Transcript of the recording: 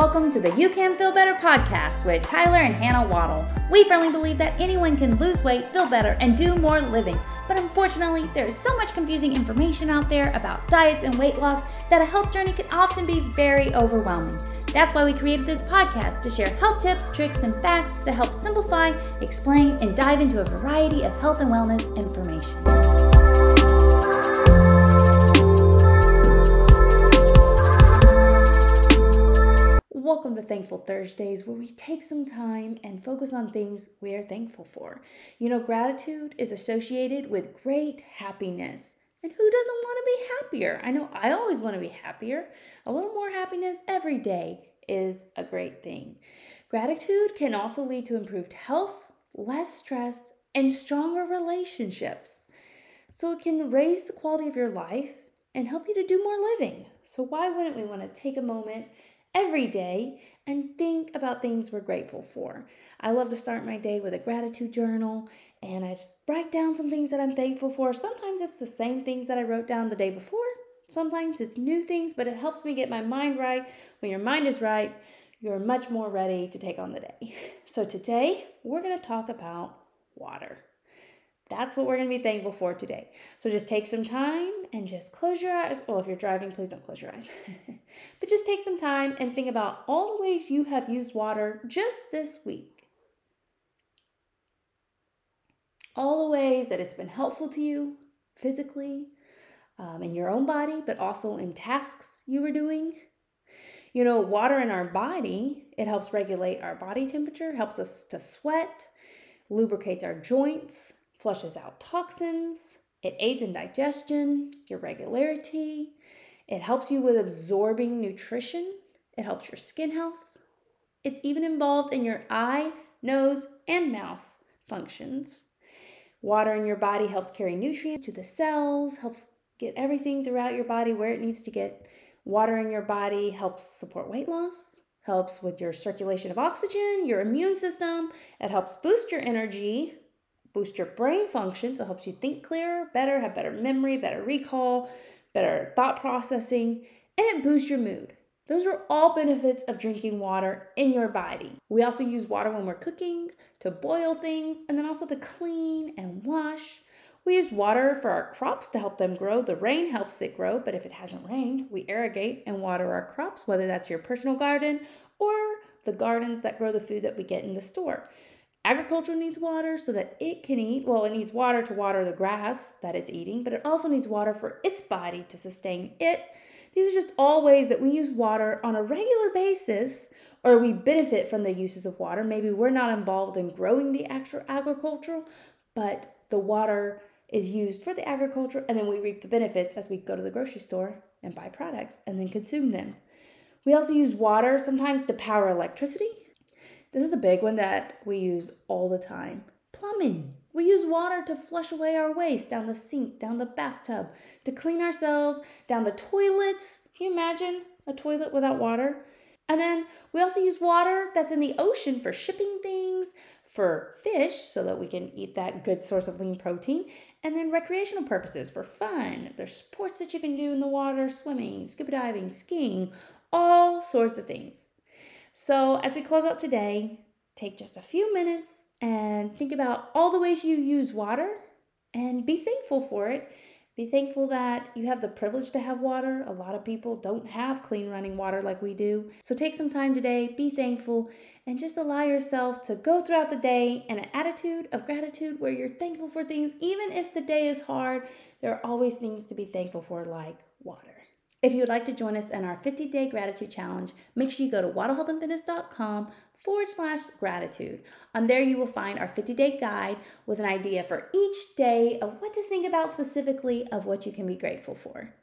Welcome to the You Can Feel Better podcast with Tyler and Hannah Waddle. We firmly believe that anyone can lose weight, feel better, and do more living. But unfortunately, there is so much confusing information out there about diets and weight loss that a health journey can often be very overwhelming. That's why we created this podcast to share health tips, tricks, and facts to help simplify, explain, and dive into a variety of health and wellness information. Welcome to Thankful Thursdays, where we take some time and focus on things we are thankful for. You know, gratitude is associated with great happiness. And who doesn't want to be happier? I know I always want to be happier. A little more happiness every day is a great thing. Gratitude can also lead to improved health, less stress, and stronger relationships. So it can raise the quality of your life and help you to do more living. So, why wouldn't we want to take a moment every day and think about things we're grateful for. I love to start my day with a gratitude journal and I just write down some things that I'm thankful for. Sometimes it's the same things that I wrote down the day before, sometimes it's new things, but it helps me get my mind right. When your mind is right, you're much more ready to take on the day. So today, we're going to talk about water. That's what we're going to be thankful for today. So just take some time and just close your eyes. Well, if you're driving, please don't close your eyes. but just take some time and think about all the ways you have used water just this week. All the ways that it's been helpful to you physically, um, in your own body, but also in tasks you were doing. You know, water in our body, it helps regulate our body temperature, helps us to sweat, lubricates our joints, flushes out toxins, it aids in digestion, your regularity, it helps you with absorbing nutrition, it helps your skin health. It's even involved in your eye, nose, and mouth functions. Water in your body helps carry nutrients to the cells, helps get everything throughout your body where it needs to get. Water in your body helps support weight loss, helps with your circulation of oxygen, your immune system. It helps boost your energy, boost your brain function, so it helps you think clearer, better, have better memory, better recall, better thought processing, and it boosts your mood. Those are all benefits of drinking water in your body. We also use water when we're cooking, to boil things, and then also to clean and wash. We use water for our crops to help them grow. The rain helps it grow, but if it hasn't rained, we irrigate and water our crops, whether that's your personal garden or the gardens that grow the food that we get in the store. Agriculture needs water so that it can eat. Well, it needs water to water the grass that it's eating, but it also needs water for its body to sustain it. These are just all ways that we use water on a regular basis or we benefit from the uses of water. Maybe we're not involved in growing the actual agricultural, but the water is used for the agriculture and then we reap the benefits as we go to the grocery store and buy products and then consume them. We also use water sometimes to power electricity this is a big one that we use all the time. Plumbing. We use water to flush away our waste down the sink, down the bathtub, to clean ourselves, down the toilets. Can you imagine a toilet without water? And then we also use water that's in the ocean for shipping things, for fish, so that we can eat that good source of lean protein, and then recreational purposes for fun. There's sports that you can do in the water swimming, scuba diving, skiing, all sorts of things. So, as we close out today, take just a few minutes and think about all the ways you use water and be thankful for it. Be thankful that you have the privilege to have water. A lot of people don't have clean running water like we do. So take some time today, be thankful, and just allow yourself to go throughout the day in an attitude of gratitude where you're thankful for things. Even if the day is hard, there are always things to be thankful for, like water. If you would like to join us in our 50 day gratitude challenge, make sure you go to waddlehealthandfitness.com forward slash gratitude. On there, you will find our 50 day guide with an idea for each day of what to think about specifically of what you can be grateful for.